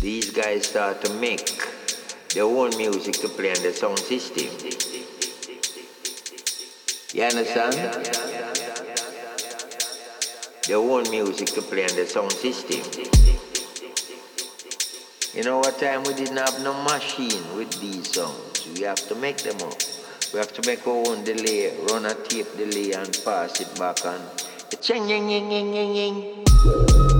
these guys start to make their own music to play on the sound system. You understand? Their own music to play on the sound system. You know what time we didn't have no machine with these songs. We have to make them up. We have to make our own delay, run a tape delay and pass it back and ching ying ying ying ying.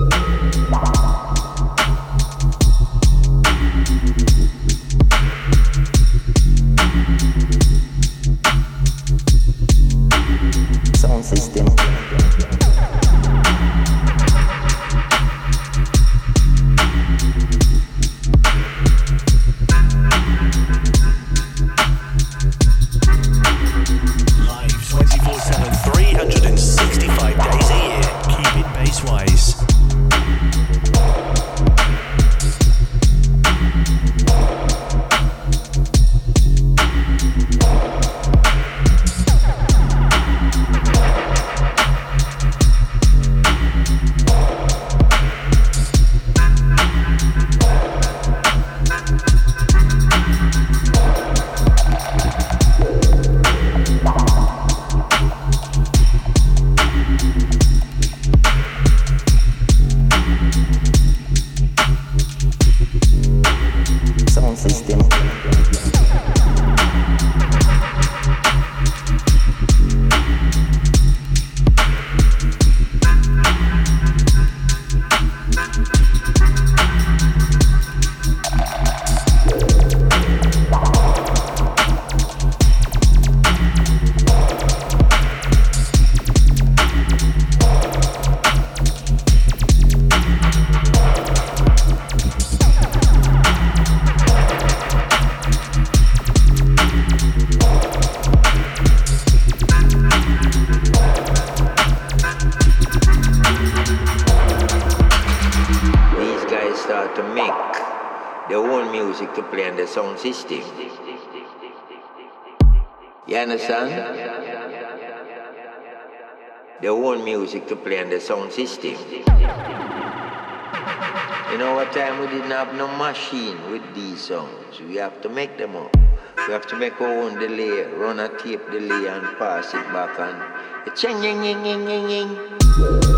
The sound system. You understand? Their own music to play on the sound system. You know time we didn't have no machine with these songs. We have to make them up. We have to make our own delay, run a tape delay and pass it back and ching ying ying ying ying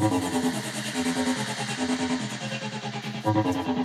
ただただ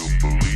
you believe.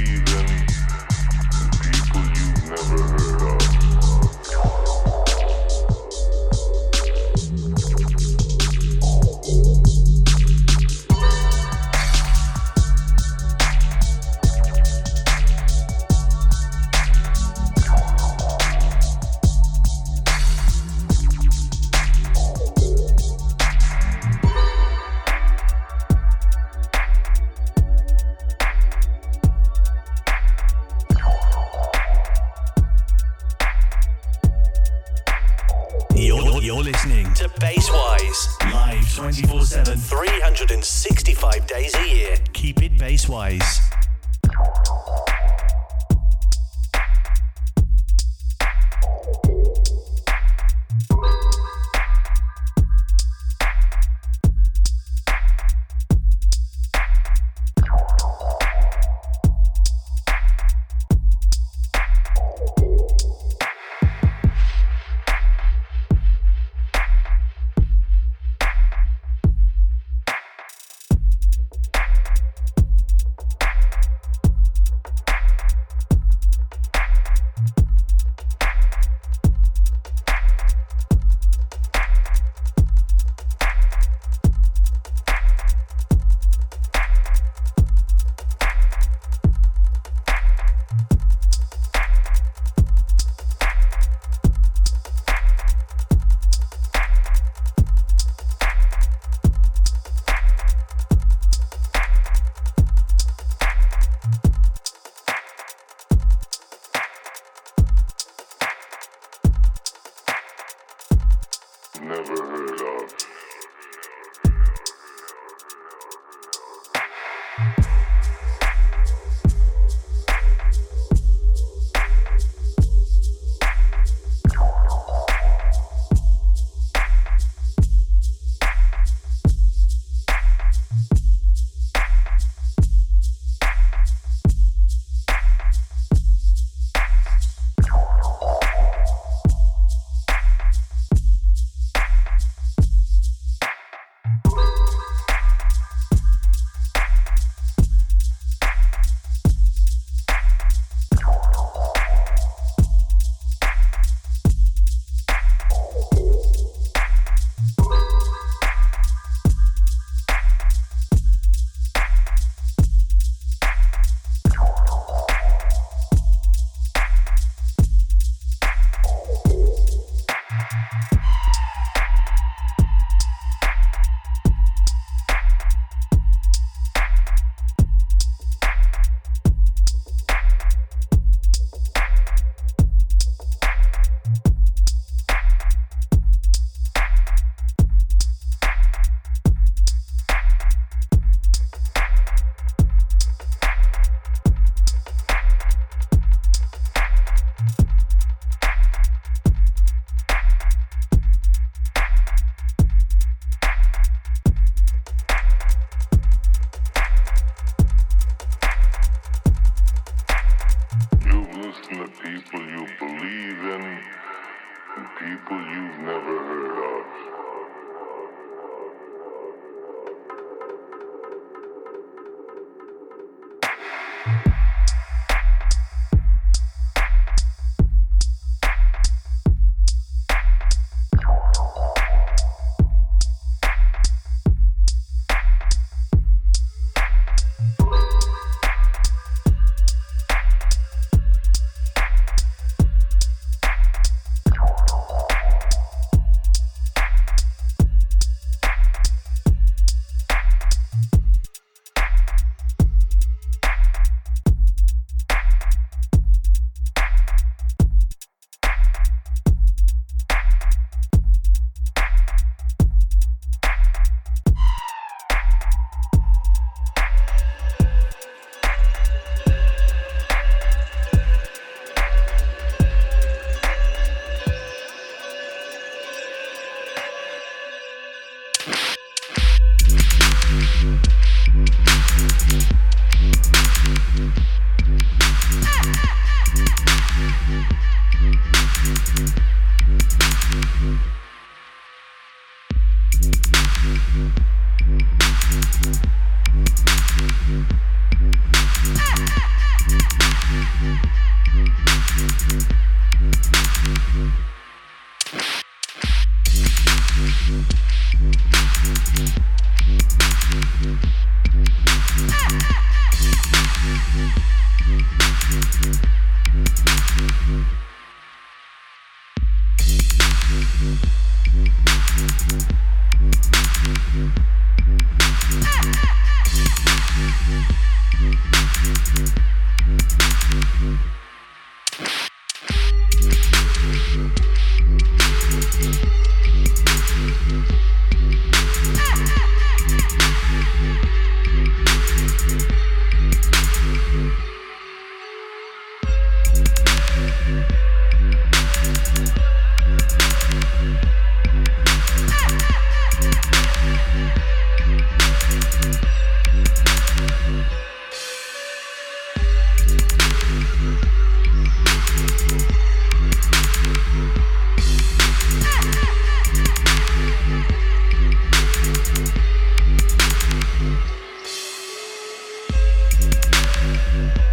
Mm-hmm.